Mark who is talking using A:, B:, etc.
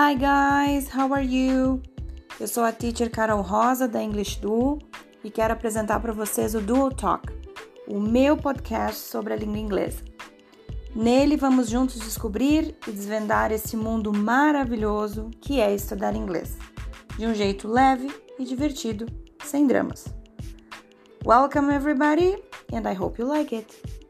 A: Hi guys, how are you? Eu sou a teacher Carol Rosa da English Duo e quero apresentar para vocês o Duo Talk, o meu podcast sobre a língua inglesa. Nele vamos juntos descobrir e desvendar esse mundo maravilhoso que é estudar inglês, de um jeito leve e divertido, sem dramas. Welcome everybody and I hope you like it.